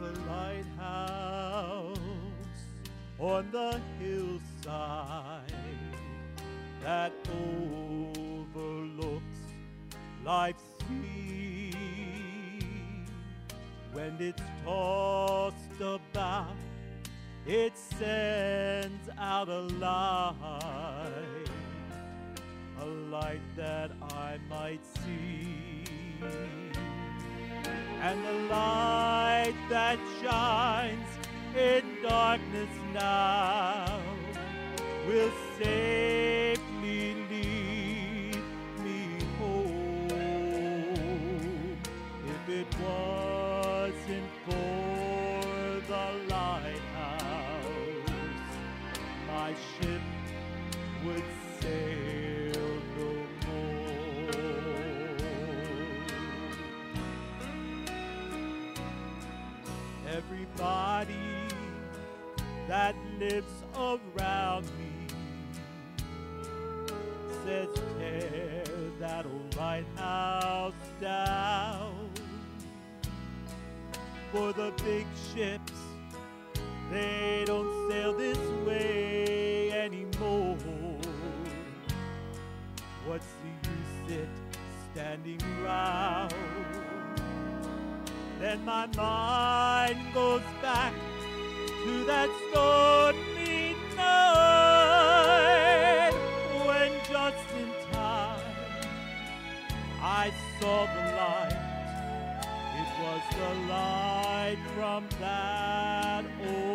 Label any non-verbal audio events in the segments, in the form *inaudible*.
A lighthouse on the hillside that overlooks life's sea. When it's tossed about, it sends out a light, a light that I might see. And the light that shines in darkness now will safely lives around me says tear that old lighthouse down. For the big ships, they don't sail this way anymore. What's the use it standing round? Then my mind goes back to that stormy the light from that old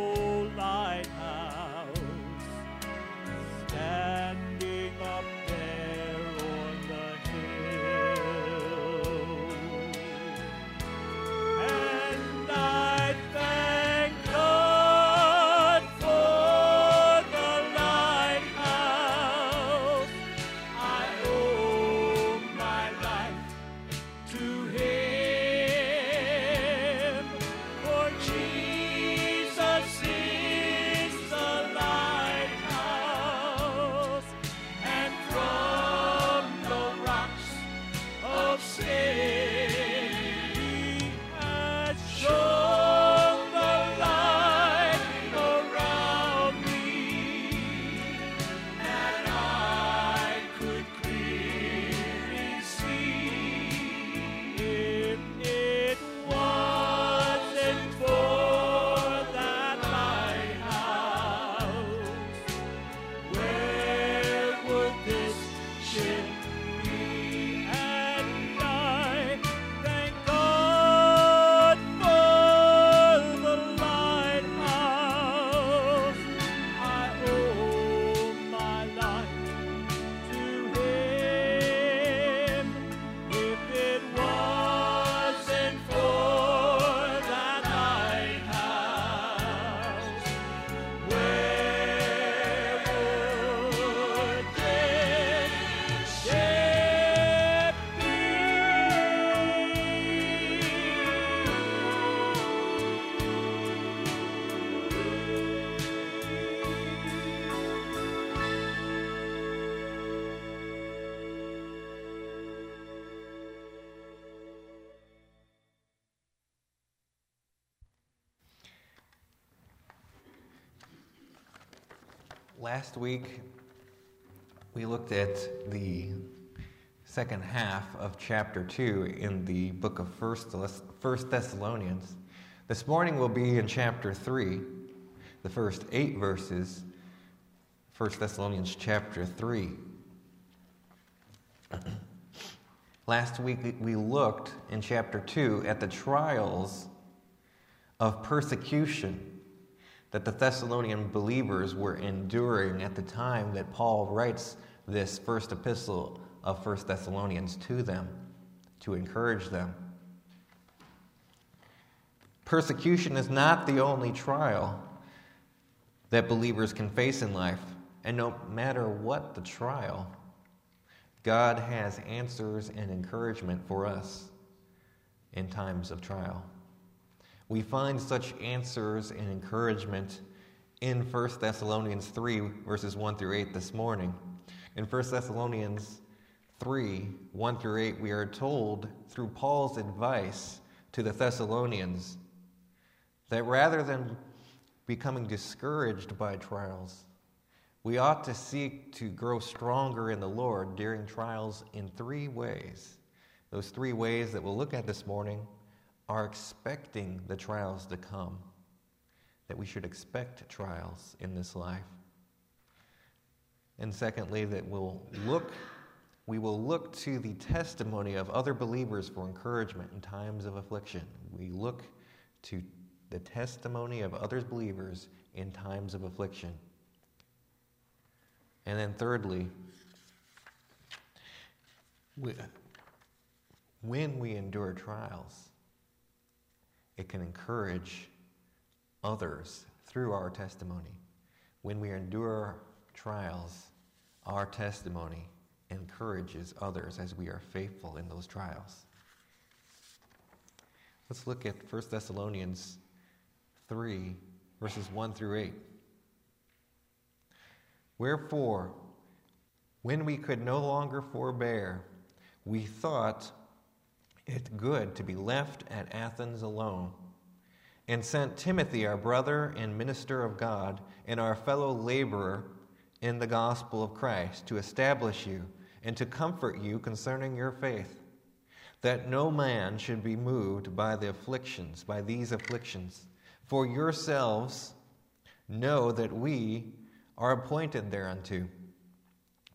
Last week, we looked at the second half of chapter 2 in the book of First, First Thessalonians. This morning we'll be in chapter 3, the first eight verses, 1 Thessalonians chapter 3. *clears throat* Last week we looked in chapter 2 at the trials of persecution that the Thessalonian believers were enduring at the time that Paul writes this first epistle of First Thessalonians to them to encourage them. Persecution is not the only trial that believers can face in life, and no matter what the trial, God has answers and encouragement for us in times of trial. We find such answers and encouragement in 1 Thessalonians 3, verses 1 through 8 this morning. In 1 Thessalonians 3, 1 through 8, we are told through Paul's advice to the Thessalonians That rather than becoming discouraged by trials, we ought to seek to grow stronger in the Lord during trials in three ways. Those three ways that we'll look at this morning are expecting the trials to come, that we should expect trials in this life. And secondly, that we'll look, we will look to the testimony of other believers for encouragement in times of affliction. We look to the testimony of other believers in times of affliction. And then, thirdly, when we endure trials, it can encourage others through our testimony. When we endure trials, our testimony encourages others as we are faithful in those trials. Let's look at 1 Thessalonians 3, verses 1 through 8. Wherefore, when we could no longer forbear, we thought it good to be left at Athens alone, and sent Timothy, our brother and minister of God, and our fellow laborer in the gospel of Christ, to establish you and to comfort you concerning your faith, that no man should be moved by the afflictions, by these afflictions. For yourselves know that we are appointed thereunto.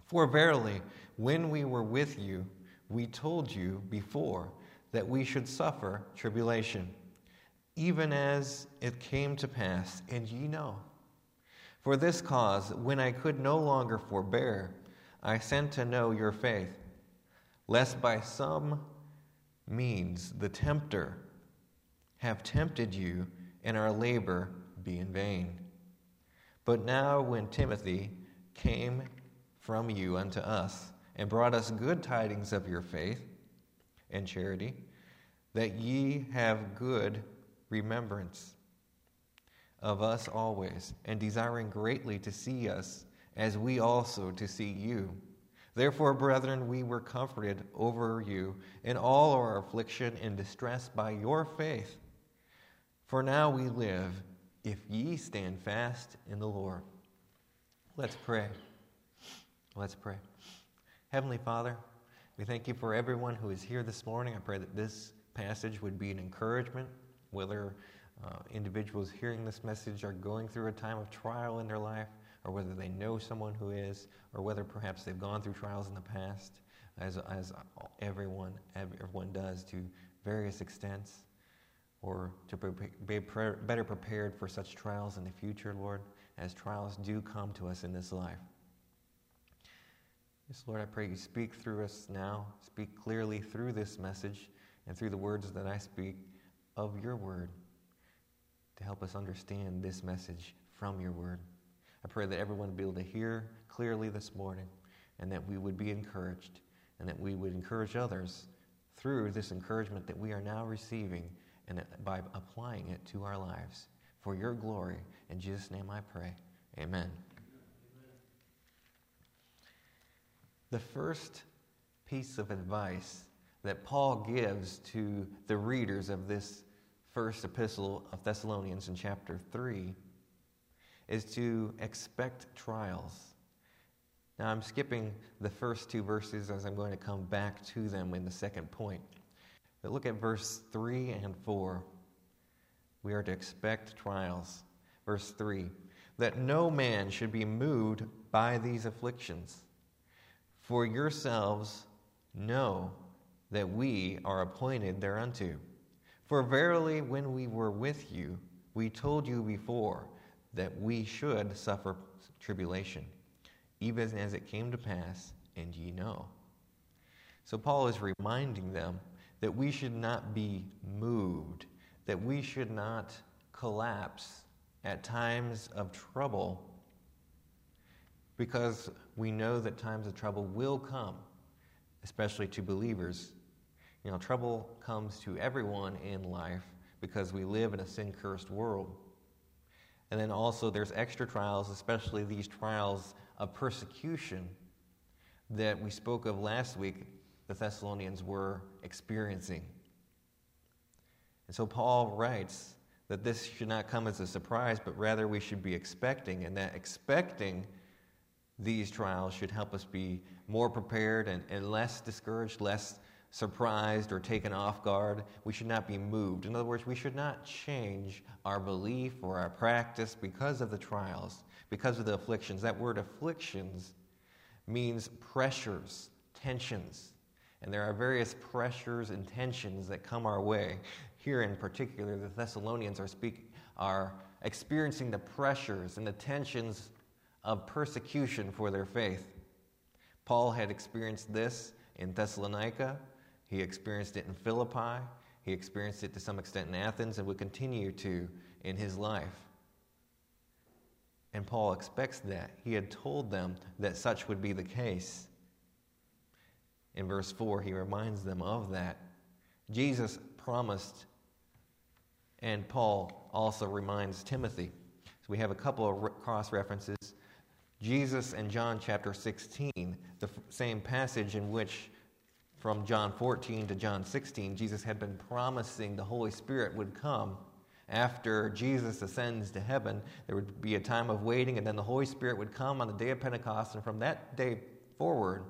For verily, when we were with you, we told you before that we should suffer tribulation, even as it came to pass, and ye know. For this cause, when I could no longer forbear, I sent to know your faith, lest by some means the tempter have tempted you and our labor be in vain. But now, when Timothy came from you unto us and brought us good tidings of your faith and charity, that ye have good remembrance of us always, and desiring greatly to see us, as we also to see you. Therefore, brethren, we were comforted over you in all our affliction and distress by your faith. For now we live, if ye stand fast in the Lord. Let's pray. Let's pray. Heavenly Father, we thank you for everyone who is here this morning. I pray that this passage would be an encouragement, whether uh, individuals hearing this message are going through a time of trial in their life, or whether they know someone who is, or whether perhaps they've gone through trials in the past, as, as everyone, everyone does to various extents or to be better prepared for such trials in the future, Lord, as trials do come to us in this life. Yes, Lord, I pray you speak through us now, speak clearly through this message and through the words that I speak of your word to help us understand this message from your word. I pray that everyone would be able to hear clearly this morning and that we would be encouraged and that we would encourage others through this encouragement that we are now receiving and by applying it to our lives. For your glory, in Jesus' name I pray. Amen. The first piece of advice that Paul gives to the readers of this first epistle of Thessalonians in chapter 3 is to expect trials. Now, I'm skipping the first two verses as I'm going to come back to them in the second point. But look at verse 3 and 4. We are to expect trials. Verse 3 that no man should be moved by these afflictions. For yourselves know that we are appointed thereunto. For verily, when we were with you, we told you before that we should suffer tribulation, even as it came to pass, and ye know. So Paul is reminding them that we should not be moved, that we should not collapse at times of trouble because we know that times of trouble will come, especially to believers. You know, trouble comes to everyone in life because we live in a sin cursed world. And then also, there's extra trials, especially these trials of persecution that we spoke of last week the Thessalonians were experiencing. And so Paul writes that this should not come as a surprise, but rather we should be expecting, and that expecting these trials should help us be more prepared and, and less discouraged, less surprised or taken off guard. We should not be moved. In other words, we should not change our belief or our practice because of the trials, because of the afflictions. That word afflictions means pressures, tensions. And there are various pressures and tensions that come our way. Here in particular, the Thessalonians are, speak, are experiencing the pressures and the tensions of persecution for their faith. Paul had experienced this in Thessalonica. He experienced it in Philippi. He experienced it to some extent in Athens and would continue to in his life. And Paul expects that. He had told them that such would be the case. In verse 4, he reminds them of that. Jesus promised, and Paul also reminds Timothy. So we have a couple of cross references. Jesus in John chapter 16, the same passage in which from John 14 to John 16, Jesus had been promising the Holy Spirit would come. After Jesus ascends to heaven, there would be a time of waiting, and then the Holy Spirit would come on the day of Pentecost. And from that day forward,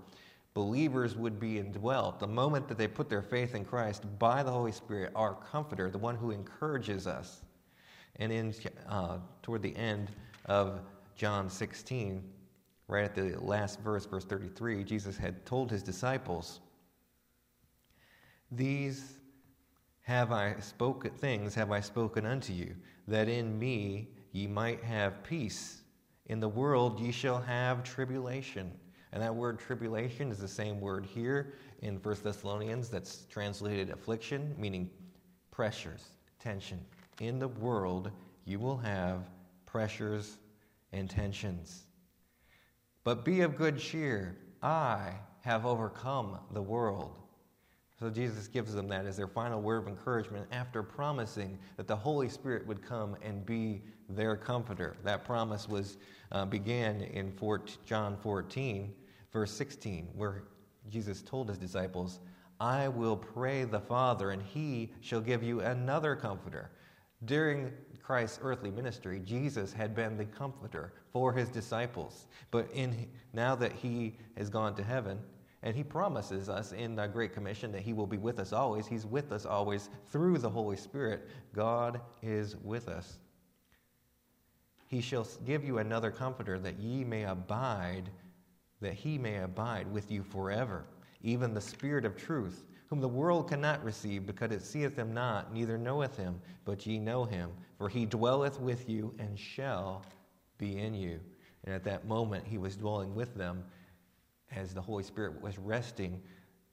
believers would be indwelt. The moment that they put their faith in Christ by the Holy Spirit, our comforter, the one who encourages us. And in, uh, toward the end of John 16, right at the last verse, verse 33, Jesus had told his disciples, these have I spoken things have I spoken unto you, that in me ye might have peace. In the world ye shall have tribulation. And that word tribulation is the same word here in 1 Thessalonians that's translated affliction, meaning pressures, tension. In the world you will have pressures and tensions. But be of good cheer. I have overcome the world. So Jesus gives them that as their final word of encouragement after promising that the Holy Spirit would come and be their comforter. That promise was uh, began in John 14, verse 16, where Jesus told his disciples, I will pray the Father, and he shall give you another comforter. During Christ's earthly ministry, Jesus had been the comforter for his disciples. But in, now that he has gone to heaven, and he promises us in the Great Commission that he will be with us always. He's with us always through the Holy Spirit. God is with us. He shall give you another comforter that ye may abide, that he may abide with you forever, even the Spirit of truth, whom the world cannot receive, because it seeth him not, neither knoweth him, but ye know him, for he dwelleth with you and shall be in you. And at that moment he was dwelling with them as the Holy Spirit was resting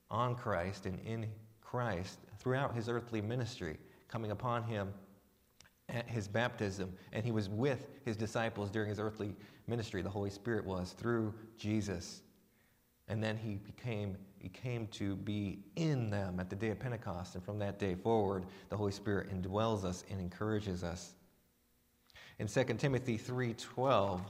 on Christ and in Christ throughout his earthly ministry, coming upon him at his baptism, and he was with his disciples during his earthly ministry. The Holy Spirit was through Jesus. And then he became he came to be in them at the day of Pentecost, and from that day forward, the Holy Spirit indwells us and encourages us. In 2 Timothy 3:12,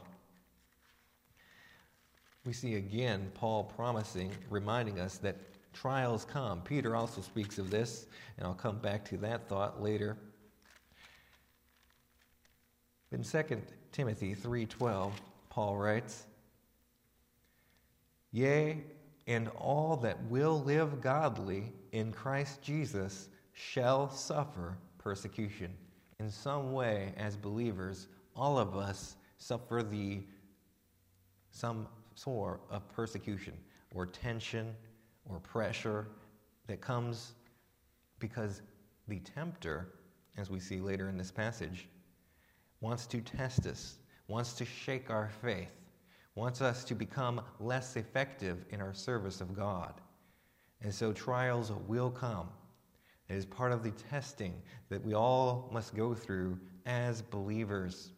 we see again Paul promising, reminding us that trials come. Peter also speaks of this, and I'll come back to that thought later. In 2 Timothy 3:12, Paul writes, "Yea, and all that will live godly in Christ Jesus shall suffer persecution." In some way as believers, all of us suffer the some sort of persecution or tension or pressure that comes because the tempter, as we see later in this passage, wants to test us, wants to shake our faith, wants us to become less effective in our service of God. And so trials will come. It is part of the testing that we all must go through as believers.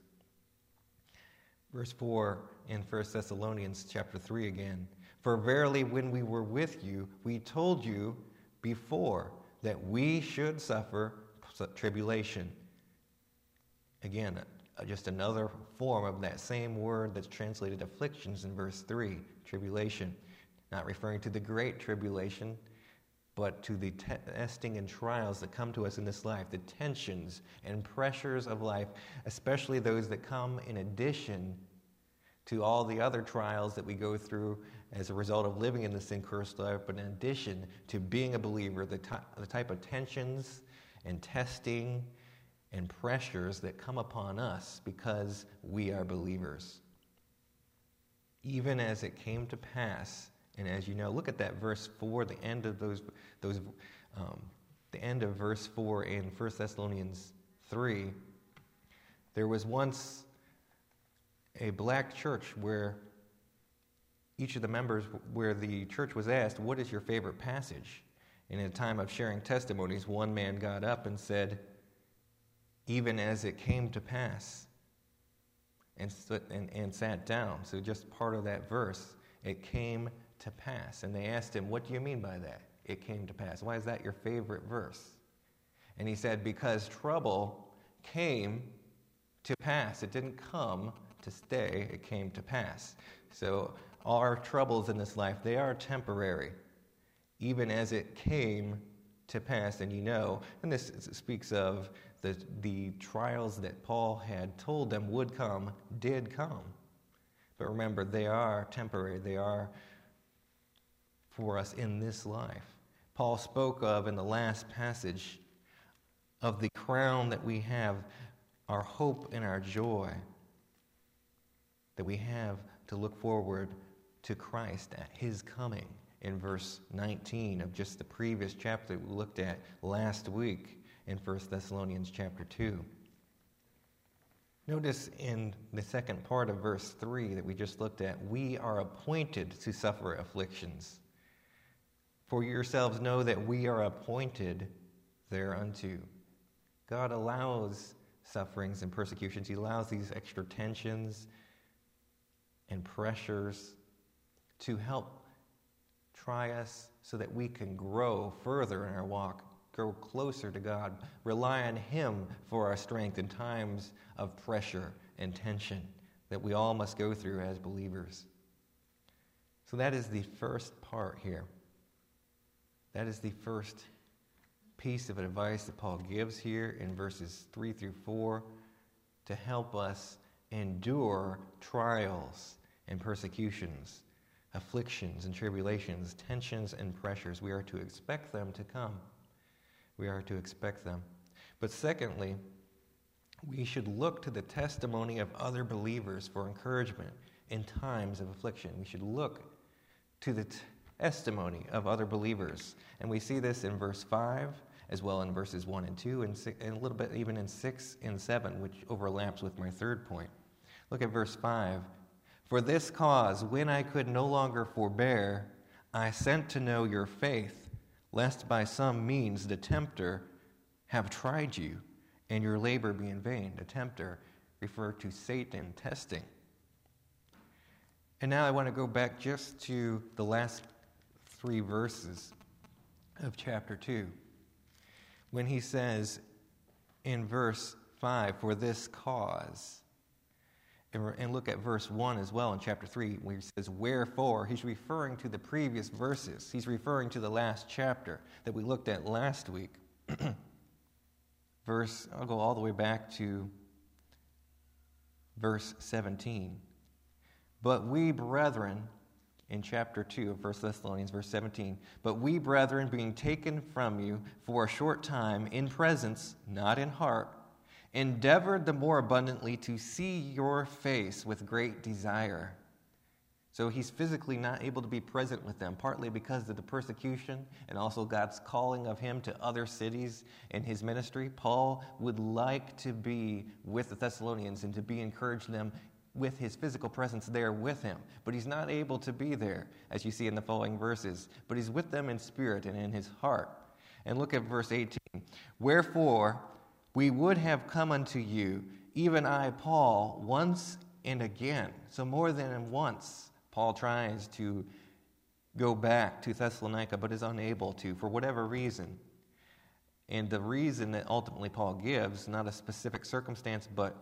Verse 4 in 1 Thessalonians chapter 3 again. For verily, when we were with you, we told you before that we should suffer tribulation. Again, Uh, just another form of that same word that's translated afflictions in verse 3 tribulation. Not referring to the great tribulation, but to the testing and trials that come to us in this life, the tensions and pressures of life, especially those that come in addition to all the other trials that we go through as a result of living in this cursed life, but in addition to being a believer, the, ty- the type of tensions and testing and pressures that come upon us because we are believers. Even as it came to pass, and as you know, look at that verse 4, the end of those, those um, the end of verse 4 in 1 Thessalonians 3. There was once a black church where each of the members, where the church was asked, What is your favorite passage? And in a time of sharing testimonies, one man got up and said, Even as it came to pass, and, and, and sat down. So, just part of that verse, it came to pass. And they asked him, What do you mean by that? It came to pass. Why is that your favorite verse? And he said, Because trouble came to pass. It didn't come to stay, it came to pass. So, our troubles in this life, they are temporary, even as it came to pass. And you know, and this speaks of the, the trials that Paul had told them would come, did come. But remember, they are temporary, they are for us in this life. Paul spoke of in the last passage of the crown that we have, our hope and our joy that we have to look forward to Christ at his coming in verse 19 of just the previous chapter we looked at last week in 1 Thessalonians chapter 2. Notice in the second part of verse 3 that we just looked at, we are appointed to suffer afflictions. For yourselves know that we are appointed thereunto. God allows sufferings and persecutions, He allows these extra tensions and pressures to help try us so that we can grow further in our walk, grow closer to God, rely on Him for our strength in times of pressure and tension that we all must go through as believers. So, that is the first part here. That is the first piece of advice that Paul gives here in verses 3 through 4 to help us endure trials and persecutions afflictions and tribulations, tensions and pressures. We are to expect them to come. We are to expect them. But secondly, we should look to the testimony of other believers for encouragement in times of affliction. We should look to the testimony of other believers. And we see this in verse 5, as well in verses 1 and 2, and, and a little bit even in 6 and 7, which overlaps with my third point. Look at verse 5. For this cause, when I could no longer forbear, I sent to know your faith, lest by some means the tempter have tried you, and your labor be in vain. The tempter refer to Satan testing. And now I want to go back just to the last three verses of chapter 2. When he says in verse 5, For this cause, and look at verse 1 as well in chapter 3, where he says, Wherefore, he's referring to the previous verses. He's referring to the last chapter that we looked at last week. *clears throat* verse, I'll go all the way back to verse 17. But we, brethren, in chapter 2 of 1 Thessalonians, verse 17, but we, brethren, being taken from you for a short time in presence, not in heart, endeavored the more abundantly to see your face with great desire. So he's physically not able to be present with them, partly because of the persecution and also God's calling of him to other cities in his ministry. Paul would like to be with the Thessalonians and to be encouraging them with his physical presence there with him. But he's not able to be there, as you see in the following verses. But he's with them in spirit and in his heart. And look at verse 18. Wherefore, we would have come unto you, even I, Paul, once and again. So, more than once, Paul tries to go back to Thessalonica, but is unable to for whatever reason. And the reason that ultimately Paul gives, not a specific circumstance, but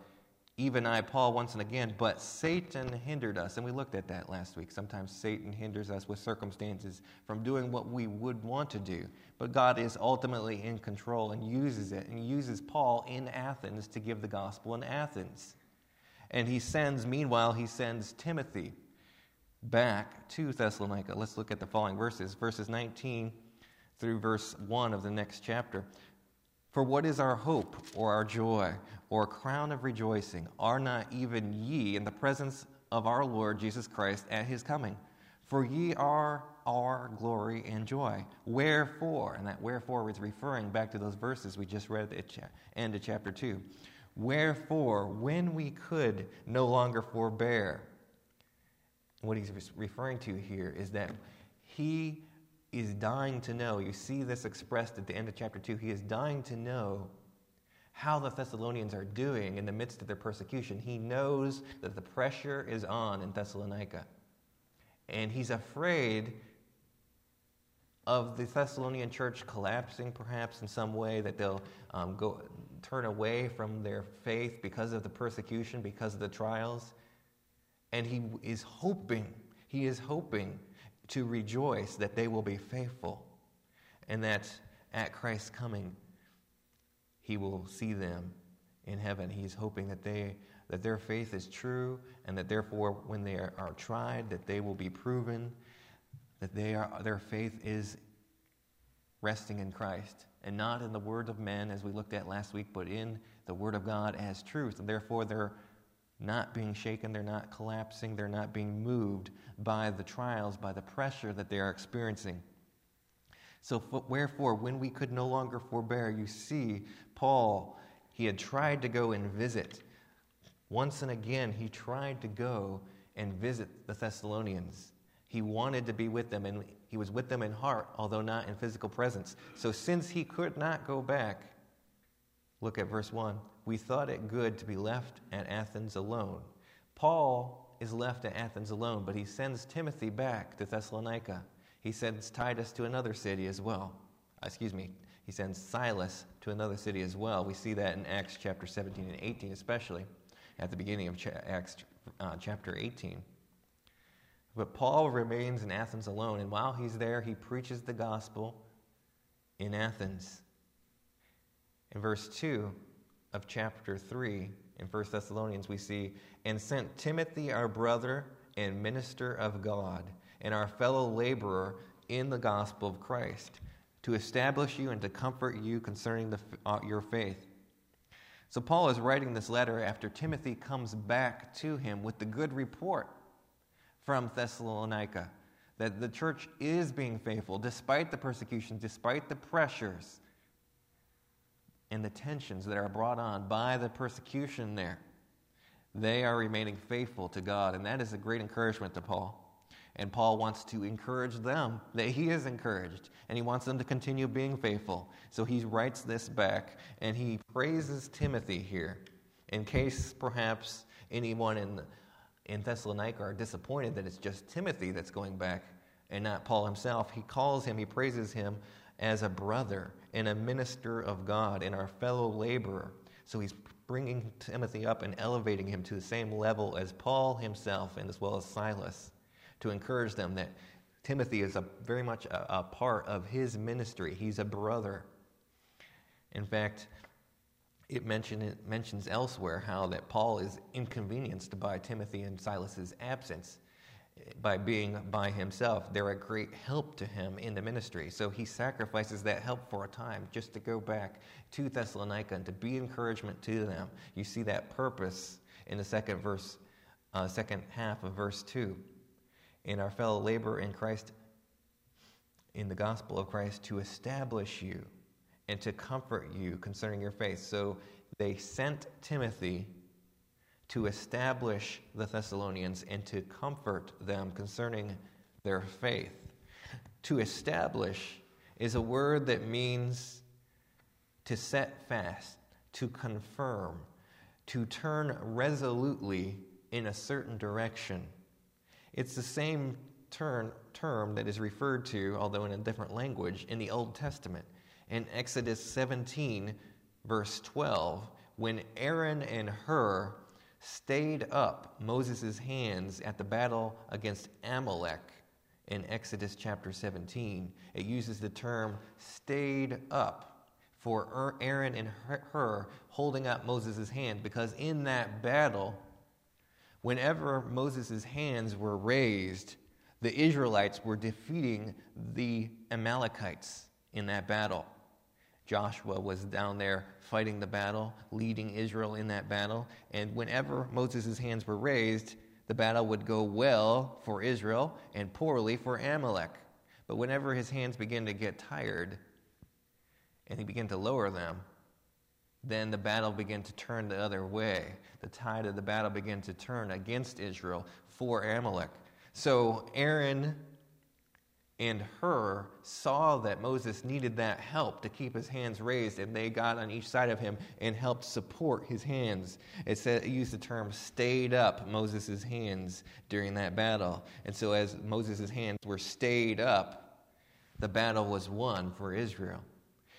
even I, Paul, once and again, but Satan hindered us. And we looked at that last week. Sometimes Satan hinders us with circumstances from doing what we would want to do. But God is ultimately in control and uses it, and uses Paul in Athens to give the gospel in Athens. And he sends, meanwhile, he sends Timothy back to Thessalonica. Let's look at the following verses, verses 19 through verse 1 of the next chapter. For what is our hope or our joy or crown of rejoicing? Are not even ye in the presence of our Lord Jesus Christ at his coming? For ye are our glory and joy. Wherefore, and that wherefore is referring back to those verses we just read at the end of chapter 2. Wherefore, when we could no longer forbear, what he's referring to here is that he is dying to know. You see this expressed at the end of chapter 2. He is dying to know how the Thessalonians are doing in the midst of their persecution. He knows that the pressure is on in Thessalonica. And he's afraid of the Thessalonian church collapsing, perhaps in some way, that they'll um, go turn away from their faith because of the persecution, because of the trials. And he is hoping, he is hoping to rejoice that they will be faithful and that at Christ's coming, he will see them in heaven. He's hoping that they that their faith is true and that therefore when they are, are tried that they will be proven that they are, their faith is resting in Christ and not in the word of men as we looked at last week but in the word of God as truth and therefore they're not being shaken, they're not collapsing, they're not being moved by the trials, by the pressure that they are experiencing. So, wherefore, when we could no longer forbear, you see, Paul, he had tried to go and visit. Once and again, he tried to go and visit the Thessalonians. He wanted to be with them, and he was with them in heart, although not in physical presence. So, since he could not go back, look at verse 1 we thought it good to be left at Athens alone. Paul is left at Athens alone, but he sends Timothy back to Thessalonica. He sends Titus to another city as well. Excuse me, he sends Silas to another city as well. We see that in Acts chapter 17 and 18, especially at the beginning of Acts uh, chapter 18. But Paul remains in Athens alone, and while he's there, he preaches the gospel in Athens. In verse 2, of chapter 3 in 1 Thessalonians, we see, and sent Timothy, our brother and minister of God, and our fellow laborer in the gospel of Christ, to establish you and to comfort you concerning the, uh, your faith. So, Paul is writing this letter after Timothy comes back to him with the good report from Thessalonica that the church is being faithful despite the persecution, despite the pressures and the tensions that are brought on by the persecution there, they are remaining faithful to God. And that is a great encouragement to Paul. And Paul wants to encourage them that he is encouraged and he wants them to continue being faithful. So he writes this back and he praises Timothy here in case perhaps anyone in, in Thessalonica are disappointed that it's just Timothy that's going back and not Paul himself. He calls him, he praises him as a brother and a minister of God and our fellow laborer. So he's bringing Timothy up and elevating him to the same level as Paul himself and as well as Silas to encourage them that Timothy is a, very much a, a part of his ministry. He's a brother. In fact, it, mention, it mentions elsewhere how that Paul is inconvenienced by Timothy and Silas's absence by being by himself. They're a great help to him in the ministry. So he sacrifices that help for a time just to go back to Thessalonica and to be encouragement to them. You see that purpose in the second verse, uh, second half of verse two. In our fellow labor in Christ, in the gospel of Christ, to establish you and to comfort you concerning your faith. So they sent Timothy to establish the Thessalonians and to comfort them concerning their faith. To establish is a word that means to set fast, to confirm, to turn resolutely in a certain direction. It's the same term, term that is referred to, although in a different language, in the Old Testament. In Exodus 17, verse 12, when Aaron and Hur stayed up Moses' hands at the battle against Amalek in Exodus chapter 17. It uses the term stayed up for er-, Aaron and Hur holding up Moses' hand because in that battle, whenever Moses' hands were raised, the Israelites were defeating the Amalekites in that battle. Joshua was down there fighting the battle, leading Israel in that battle. And whenever Moses' hands were raised, the battle would go well for Israel and poorly for Amalek. But whenever his hands began to get tired and he began to lower them, then the battle began to turn the other way. The tide of the battle began to turn against Israel for Amalek. So Aaron and Hur saw that Moses needed that help to keep his hands raised, and they got on each side of him and helped support his hands. It, said, it used the term stayed up Moses' hands during that battle. And so, as Moses' hands were stayed up, the battle was won for Israel.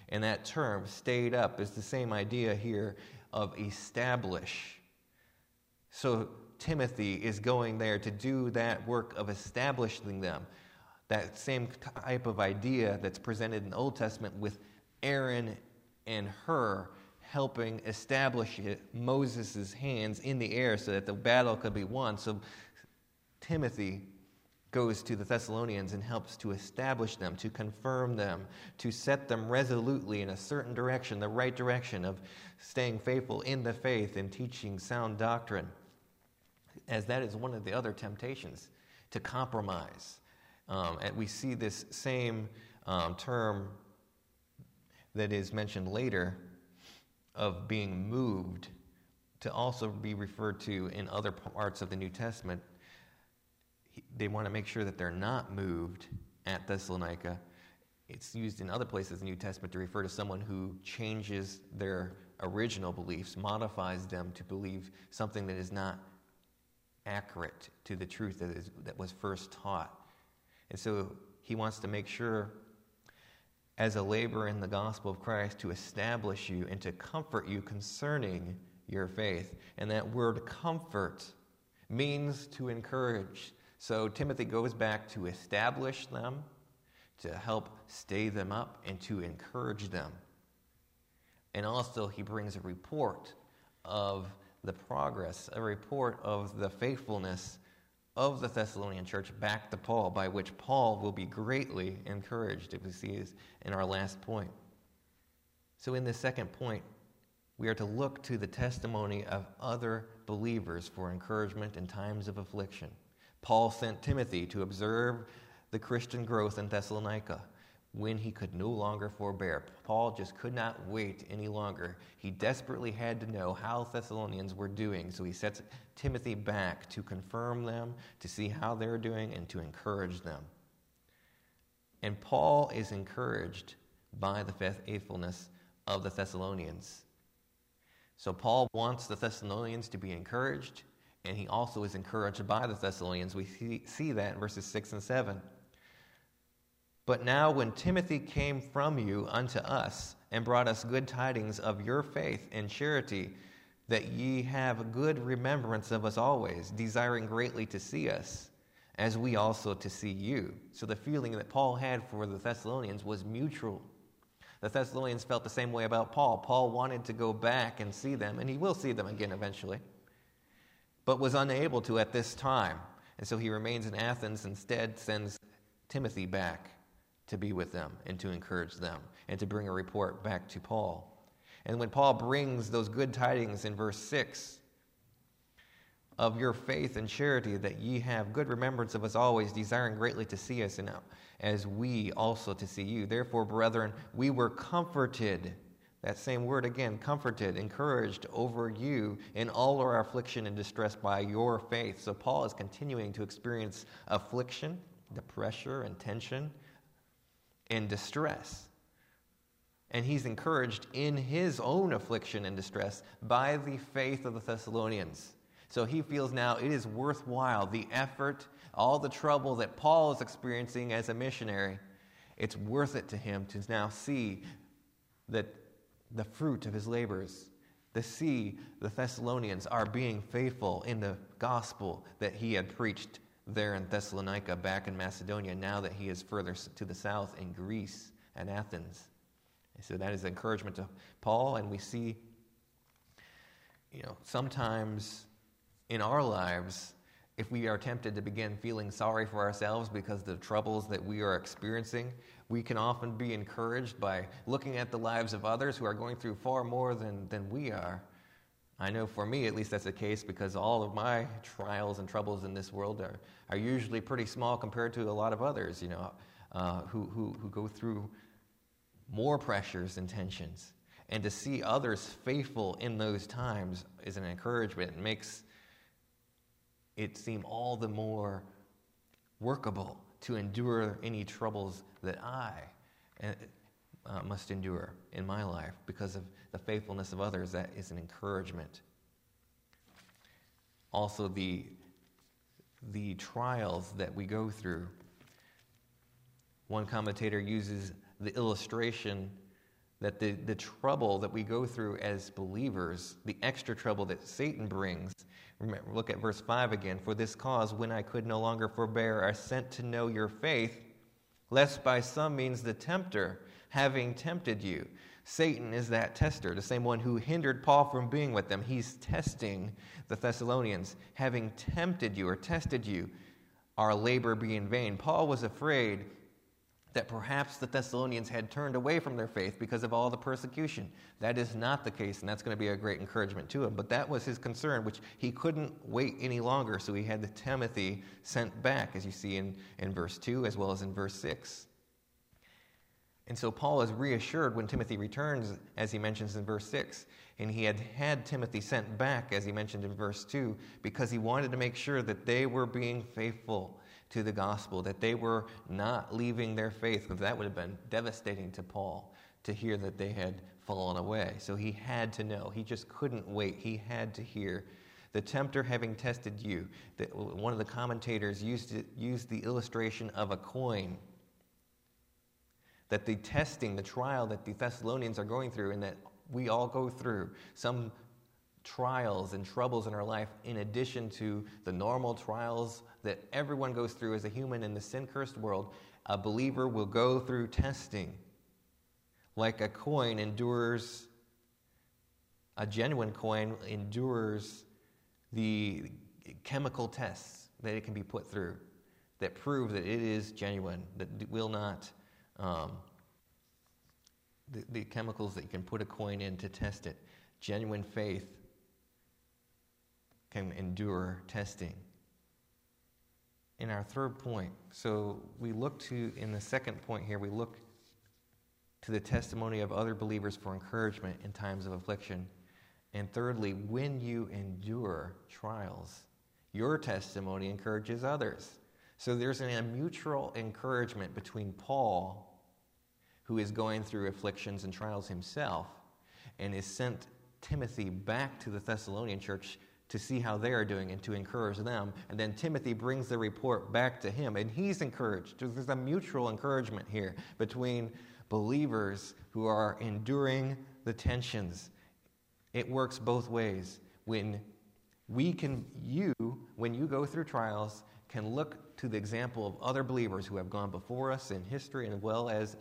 And that term, stayed up, is the same idea here of establish. So, Timothy is going there to do that work of establishing them that same type of idea that's presented in the Old Testament with Aaron and Hur helping establish Moses' hands in the air so that the battle could be won. So Timothy goes to the Thessalonians and helps to establish them, to confirm them, to set them resolutely in a certain direction, the right direction of staying faithful in the faith and teaching sound doctrine, as that is one of the other temptations to compromise um, and we see this same um, term that is mentioned later of being moved to also be referred to in other parts of the New Testament. They want to make sure that they're not moved at Thessalonica. It's used in other places in the New Testament to refer to someone who changes their original beliefs, modifies them to believe something that is not accurate to the truth that, is, that was first taught. And so he wants to make sure, as a laborer in the gospel of Christ, to establish you and to comfort you concerning your faith. And that word comfort means to encourage. So Timothy goes back to establish them, to help stay them up, and to encourage them. And also, he brings a report of the progress, a report of the faithfulness of the Thessalonian church back to Paul, by which Paul will be greatly encouraged, if we see this in our last point. So, in this second point, we are to look to the testimony of other believers for encouragement in times of affliction. Paul sent Timothy to observe the Christian growth in Thessalonica when he could no longer forbear. Paul just could not wait any longer. He desperately had to know how Thessalonians were doing, so he sets Timothy back to confirm them, to see how they're doing, and to encourage them. And Paul is encouraged by the faithfulness of the Thessalonians. So Paul wants the Thessalonians to be encouraged, and he also is encouraged by the Thessalonians. We see, see that in verses 6 and 7. But now, when Timothy came from you unto us and brought us good tidings of your faith and charity, that ye have good remembrance of us always, desiring greatly to see us, as we also to see you. So the feeling that Paul had for the Thessalonians was mutual. The Thessalonians felt the same way about Paul. Paul wanted to go back and see them, and he will see them again eventually, but was unable to at this time. And so he remains in Athens, instead, sends Timothy back to be with them and to encourage them and to bring a report back to Paul. And when Paul brings those good tidings in verse 6 of your faith and charity, that ye have good remembrance of us always, desiring greatly to see us, and as we also to see you. Therefore, brethren, we were comforted. That same word again, comforted, encouraged over you in all our affliction and distress by your faith. So, Paul is continuing to experience affliction, the pressure and tension in distress. And he's encouraged in his own affliction and distress by the faith of the Thessalonians. So he feels now it is worthwhile the effort, all the trouble that Paul is experiencing as a missionary. It's worth it to him to now see that the fruit of his labors to see the Thessalonians are being faithful in the gospel that he had preached there in Thessalonica, back in Macedonia, now that he is further to the south in Greece and Athens. So that is encouragement to Paul, and we see, you know, sometimes in our lives, if we are tempted to begin feeling sorry for ourselves because the troubles that we are experiencing, we can often be encouraged by looking at the lives of others who are going through far more than, than we are. I know for me, at least, that's the case because all of my trials and troubles in this world are, are usually pretty small compared to a lot of others, you know, uh, who, who, who go through more pressures and tensions. And to see others faithful in those times is an encouragement. It makes it seem all the more workable to endure any troubles that I uh, must endure in my life because of the faithfulness of others. That is an encouragement. Also, the, the trials that we go through. One commentator uses the illustration that the, the trouble that we go through as believers, the extra trouble that Satan brings, remember, look at verse 5 again. For this cause, when I could no longer forbear, I sent to know your faith, lest by some means the tempter, having tempted you, Satan is that tester, the same one who hindered Paul from being with them. He's testing the Thessalonians, having tempted you or tested you, our labor be in vain. Paul was afraid that perhaps the Thessalonians had turned away from their faith because of all the persecution. That is not the case, and that's going to be a great encouragement to him. But that was his concern, which he couldn't wait any longer, so he had the Timothy sent back, as you see in, in verse 2 as well as in verse 6. And so Paul is reassured when Timothy returns, as he mentions in verse 6. And he had had Timothy sent back, as he mentioned in verse 2, because he wanted to make sure that they were being faithful to the gospel, that they were not leaving their faith, because that would have been devastating to Paul to hear that they had fallen away. So he had to know. He just couldn't wait. He had to hear. The tempter having tested you, that one of the commentators used, used the illustration of a coin. That the testing, the trial that the Thessalonians are going through, and that we all go through, some trials and troubles in our life, in addition to the normal trials that everyone goes through as a human in the sin cursed world, a believer will go through testing. Like a coin endures, a genuine coin endures the chemical tests that it can be put through that prove that it is genuine, that will not, um, the, the chemicals that you can put a coin in to test it. Genuine faith can endure testing in our third point. So we look to, in the second point here, we look to the testimony of other believers for encouragement in times of affliction. And thirdly, when you endure trials, your testimony encourages others. So there's a mutual encouragement between Paul, who is going through afflictions and trials himself, and is sent Timothy back to the Thessalonian church to see how they are doing and to encourage them. And then Timothy brings the report back to him, and he's encouraged. There's a mutual encouragement here between believers who are enduring the tensions. It works both ways. When we can, you, when you go through trials, can look to the example of other believers who have gone before us in history as well as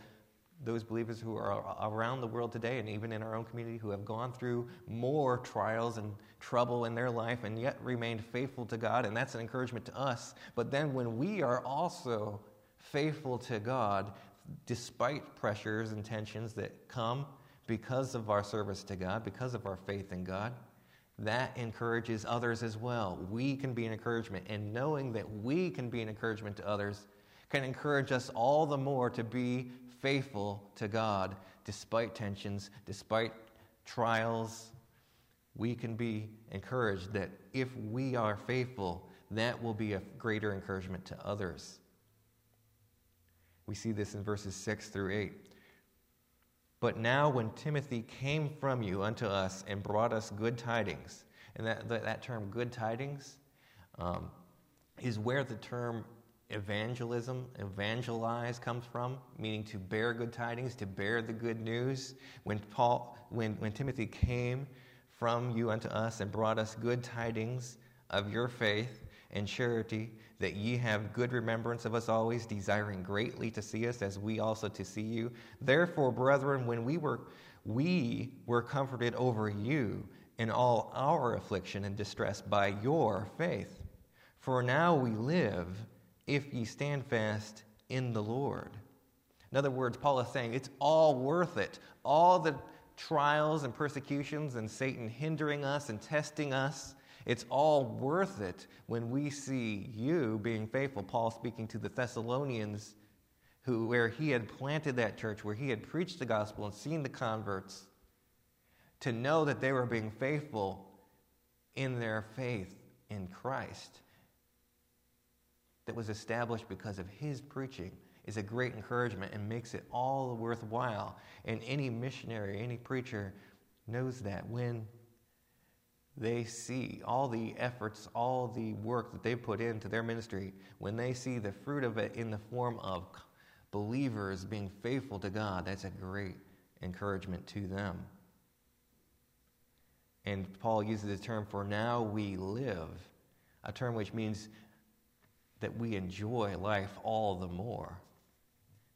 those believers who are around the world today and even in our own community who have gone through more trials and trouble in their life and yet remained faithful to God. And that's an encouragement to us. But then when we are also faithful to God, despite pressures and tensions that come because of our service to God, because of our faith in God, that encourages others as well. We can be an encouragement. And knowing that we can be an encouragement to others can encourage us all the more to be faithful to God despite tensions, despite trials. We can be encouraged that if we are faithful, that will be a greater encouragement to others. We see this in verses 6 through 8. But now, when Timothy came from you unto us and brought us good tidings, and that, that, that term good tidings um, is where the term evangelism, evangelize comes from, meaning to bear good tidings, to bear the good news. When Paul, when, when Timothy came from you unto us and brought us good tidings of your faith and charity, that ye have good remembrance of us always, desiring greatly to see us as we also to see you. Therefore, brethren, when we were we were comforted over you in all our affliction and distress by your faith. For now we live if ye stand fast in the Lord. In other words, Paul is saying it's all worth it. All the trials and persecutions and Satan hindering us and testing us, it's all worth it when we see you being faithful. Paul speaking to the Thessalonians, who, where he had planted that church, where he had preached the gospel and seen the converts, to know that they were being faithful in their faith in Christ that was established because of his preaching is a great encouragement and makes it all worthwhile. And any missionary, any preacher knows that when they see all the efforts, all the work that they put into their ministry, when they see the fruit of it in the form of believers being faithful to God, that's a great encouragement to them. And Paul uses the term, for now we live, a term which means that we enjoy life all the more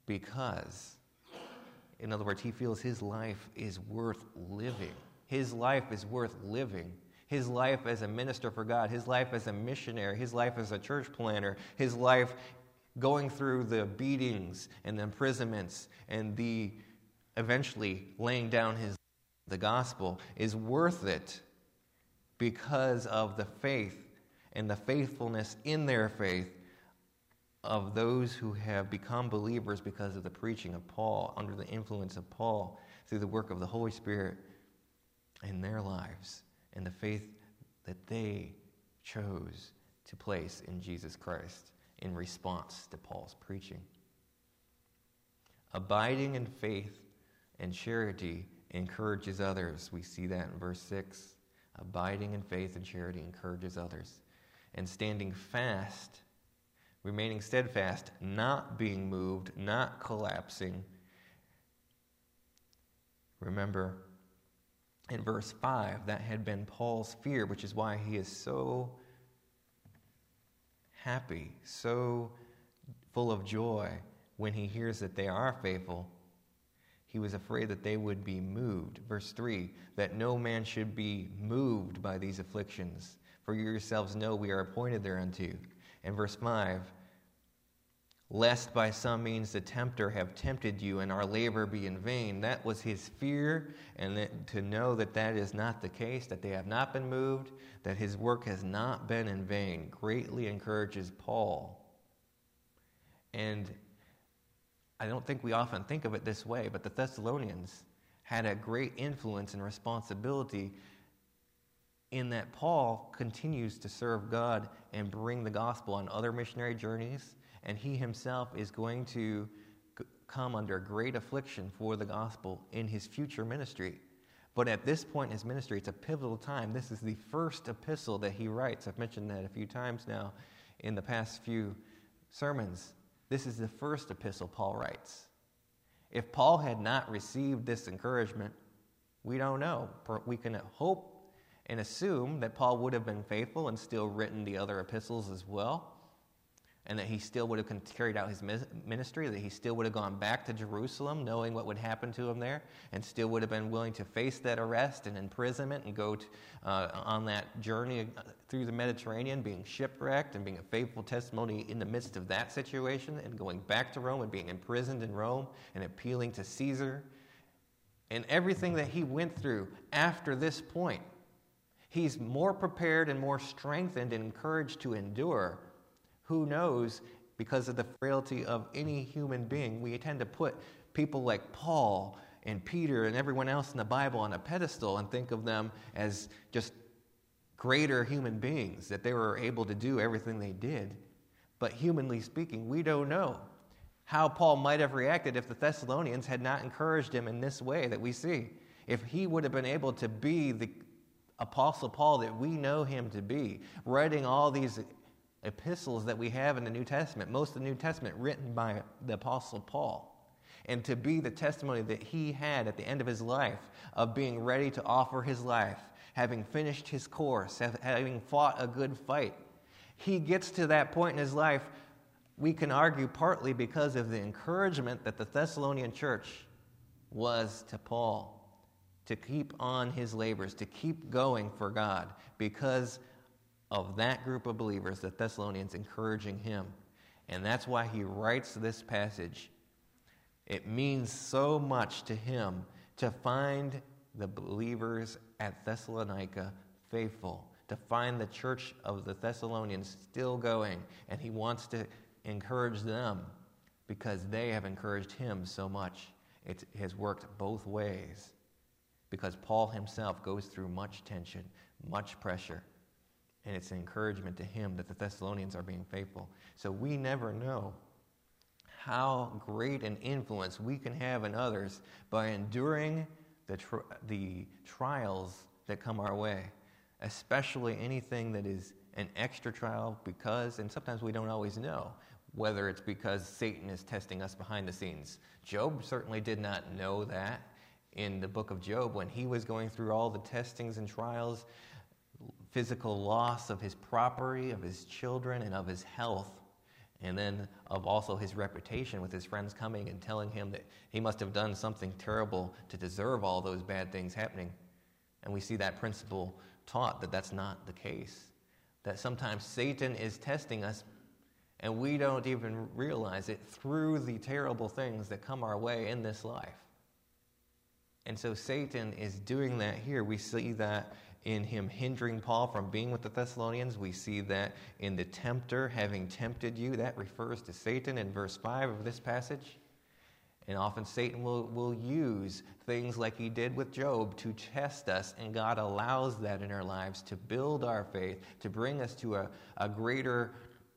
because, in other words, he feels his life is worth living. His life is worth living. His life as a minister for God, his life as a missionary, his life as a church planter, his life going through the beatings and the imprisonments and the eventually laying down his the gospel is worth it because of the faith and the faithfulness in their faith of those who have become believers because of the preaching of Paul, under the influence of Paul, through the work of the Holy Spirit in their lives, and the faith that they chose to place in Jesus Christ in response to Paul's preaching. Abiding in faith and charity encourages others. We see that in verse 6. Abiding in faith and charity encourages others. And standing fast remaining steadfast, not being moved, not collapsing. Remember, in verse 5, that had been Paul's fear, which is why he is so happy, so full of joy when he hears that they are faithful. He was afraid that they would be moved. Verse 3 that no man should be moved by these afflictions, for you yourselves know we are appointed thereunto. And verse 5 Lest by some means the tempter have tempted you and our labor be in vain. That was his fear, and that, to know that that is not the case, that they have not been moved, that his work has not been in vain, greatly encourages Paul. And I don't think we often think of it this way, but the Thessalonians had a great influence and responsibility in that Paul continues to serve God and bring the gospel on other missionary journeys, and he himself is going to come under great affliction for the gospel in his future ministry. But at this point in his ministry, it's a pivotal time. This is the first epistle that he writes. I've mentioned that a few times now in the past few sermons. This is the first epistle Paul writes. If Paul had not received this encouragement, we don't know. We can hope and assume that Paul would have been faithful and still written the other epistles as well, and that he still would have carried out his ministry, that he still would have gone back to Jerusalem knowing what would happen to him there, and still would have been willing to face that arrest and imprisonment and go to, uh, on that journey through the Mediterranean, being shipwrecked and being a faithful testimony in the midst of that situation, and going back to Rome and being imprisoned in Rome and appealing to Caesar. And everything that he went through after this point he's more prepared and more strengthened and encouraged to endure. Who knows? Because of the frailty of any human being, we tend to put people like Paul and Peter and everyone else in the Bible on a pedestal and think of them as just greater human beings, that they were able to do everything they did. But humanly speaking, we don't know how Paul might have reacted if the Thessalonians had not encouraged him in this way that we see. If he would have been able to be the, Apostle Paul that we know him to be, writing all these epistles that we have in the New Testament, most of the New Testament written by the Apostle Paul. And to be the testimony that he had at the end of his life of being ready to offer his life, having finished his course, having fought a good fight. He gets to that point in his life, we can argue partly because of the encouragement that the Thessalonian church was to Paul to keep on his labors, to keep going for God, because of that group of believers, the Thessalonians encouraging him. And that's why he writes this passage. It means so much to him to find the believers at Thessalonica faithful, to find the church of the Thessalonians still going, and he wants to encourage them because they have encouraged him so much. It has worked both ways because Paul himself goes through much tension, much pressure, and it's an encouragement to him that the Thessalonians are being faithful. So we never know how great an influence we can have in others by enduring the, tri- the trials that come our way, especially anything that is an extra trial because, and sometimes we don't always know whether it's because Satan is testing us behind the scenes. Job certainly did not know that in the book of Job when he was going through all the testings and trials, physical loss of his property, of his children, and of his health and then of also his reputation with his friends coming and telling him that he must have done something terrible to deserve all those bad things happening. And we see that principle taught that that's not the case. That sometimes Satan is testing us and we don't even realize it through the terrible things that come our way in this life. And so Satan is doing that here. We see that in him hindering Paul from being with the Thessalonians. We see that in the tempter having tempted you. That refers to Satan in verse 5 of this passage. And often Satan will, will use things like he did with Job to test us, and God allows that in our lives to build our faith, to bring us to a, a greater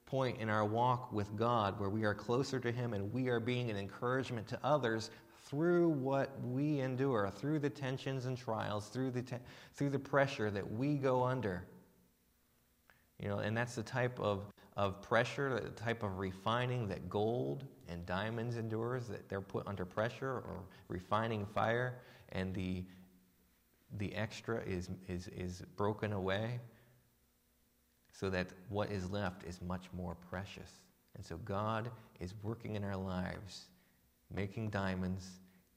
point in our walk with God where we are closer to Him and we are being an encouragement to others through what we endure, through the tensions and trials, through the, te- through the pressure that we go under. You know, and that's the type of, of pressure, the type of refining that gold and diamonds endures, that they're put under pressure or refining fire, and the, the extra is, is, is broken away so that what is left is much more precious. And so God is working in our lives making diamonds,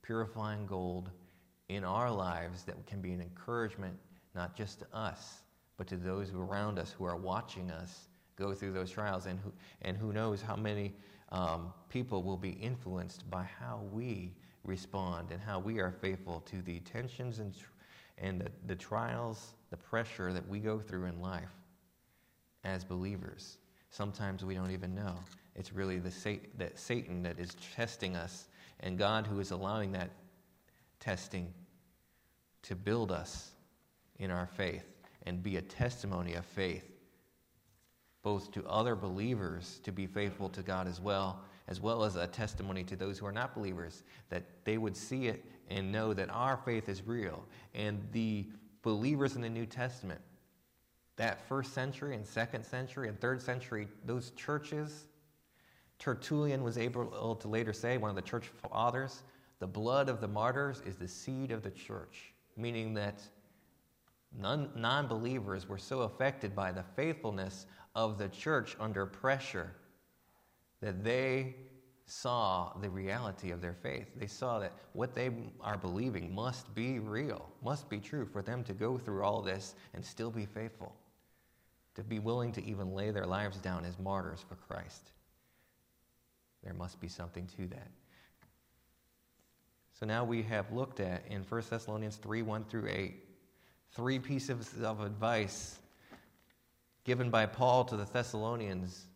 purifying gold in our lives that can be an encouragement not just to us, but to those around us who are watching us go through those trials. And who, and who knows how many um, people will be influenced by how we respond and how we are faithful to the tensions and, and the, the trials, the pressure that we go through in life as believers. Sometimes we don't even know. It's really the that Satan that is testing us, and God who is allowing that testing to build us in our faith and be a testimony of faith, both to other believers to be faithful to God as well, as well as a testimony to those who are not believers, that they would see it and know that our faith is real. And the believers in the New Testament, that first century and second century and third century, those churches Tertullian was able to later say, one of the church fathers, the blood of the martyrs is the seed of the church, meaning that non believers were so affected by the faithfulness of the church under pressure that they saw the reality of their faith. They saw that what they are believing must be real, must be true for them to go through all this and still be faithful, to be willing to even lay their lives down as martyrs for Christ. There must be something to that. So now we have looked at in 1 Thessalonians 3 1 through 8, three pieces of advice given by Paul to the Thessalonians,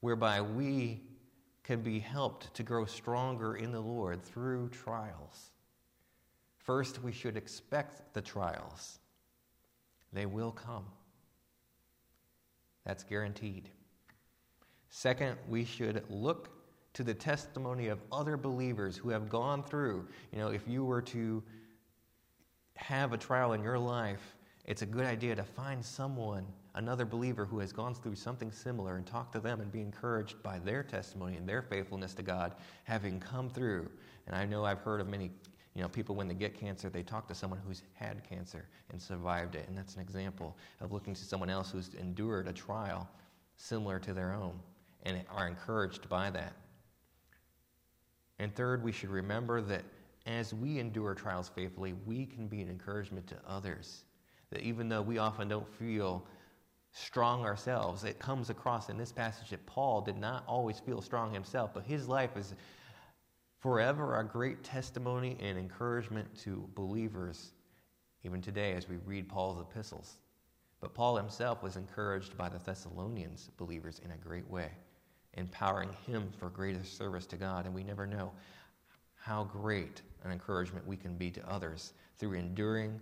whereby we can be helped to grow stronger in the Lord through trials. First, we should expect the trials, they will come. That's guaranteed. Second, we should look to the testimony of other believers who have gone through. You know, if you were to have a trial in your life, it's a good idea to find someone, another believer who has gone through something similar, and talk to them and be encouraged by their testimony and their faithfulness to God, having come through. And I know I've heard of many You know, people, when they get cancer, they talk to someone who's had cancer and survived it. And that's an example of looking to someone else who's endured a trial similar to their own and are encouraged by that. And third, we should remember that as we endure trials faithfully, we can be an encouragement to others. That even though we often don't feel strong ourselves, it comes across in this passage that Paul did not always feel strong himself, but his life is forever a great testimony and encouragement to believers, even today as we read Paul's epistles. But Paul himself was encouraged by the Thessalonians believers in a great way, empowering him for greater service to God. And we never know how great an encouragement we can be to others through enduring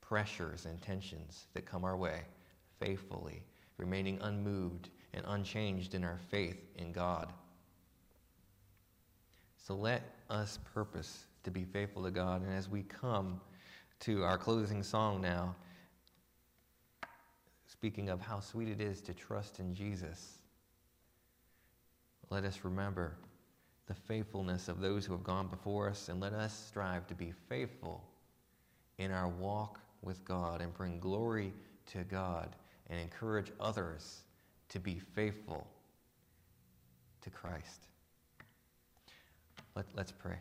pressures and tensions that come our way faithfully, remaining unmoved and unchanged in our faith in God. So let us purpose to be faithful to God. And as we come to our closing song now, speaking of how sweet it is to trust in Jesus, let us remember the faithfulness of those who have gone before us, and let us strive to be faithful in our walk with God and bring glory to God and encourage others to be faithful to Christ. Let, us pray.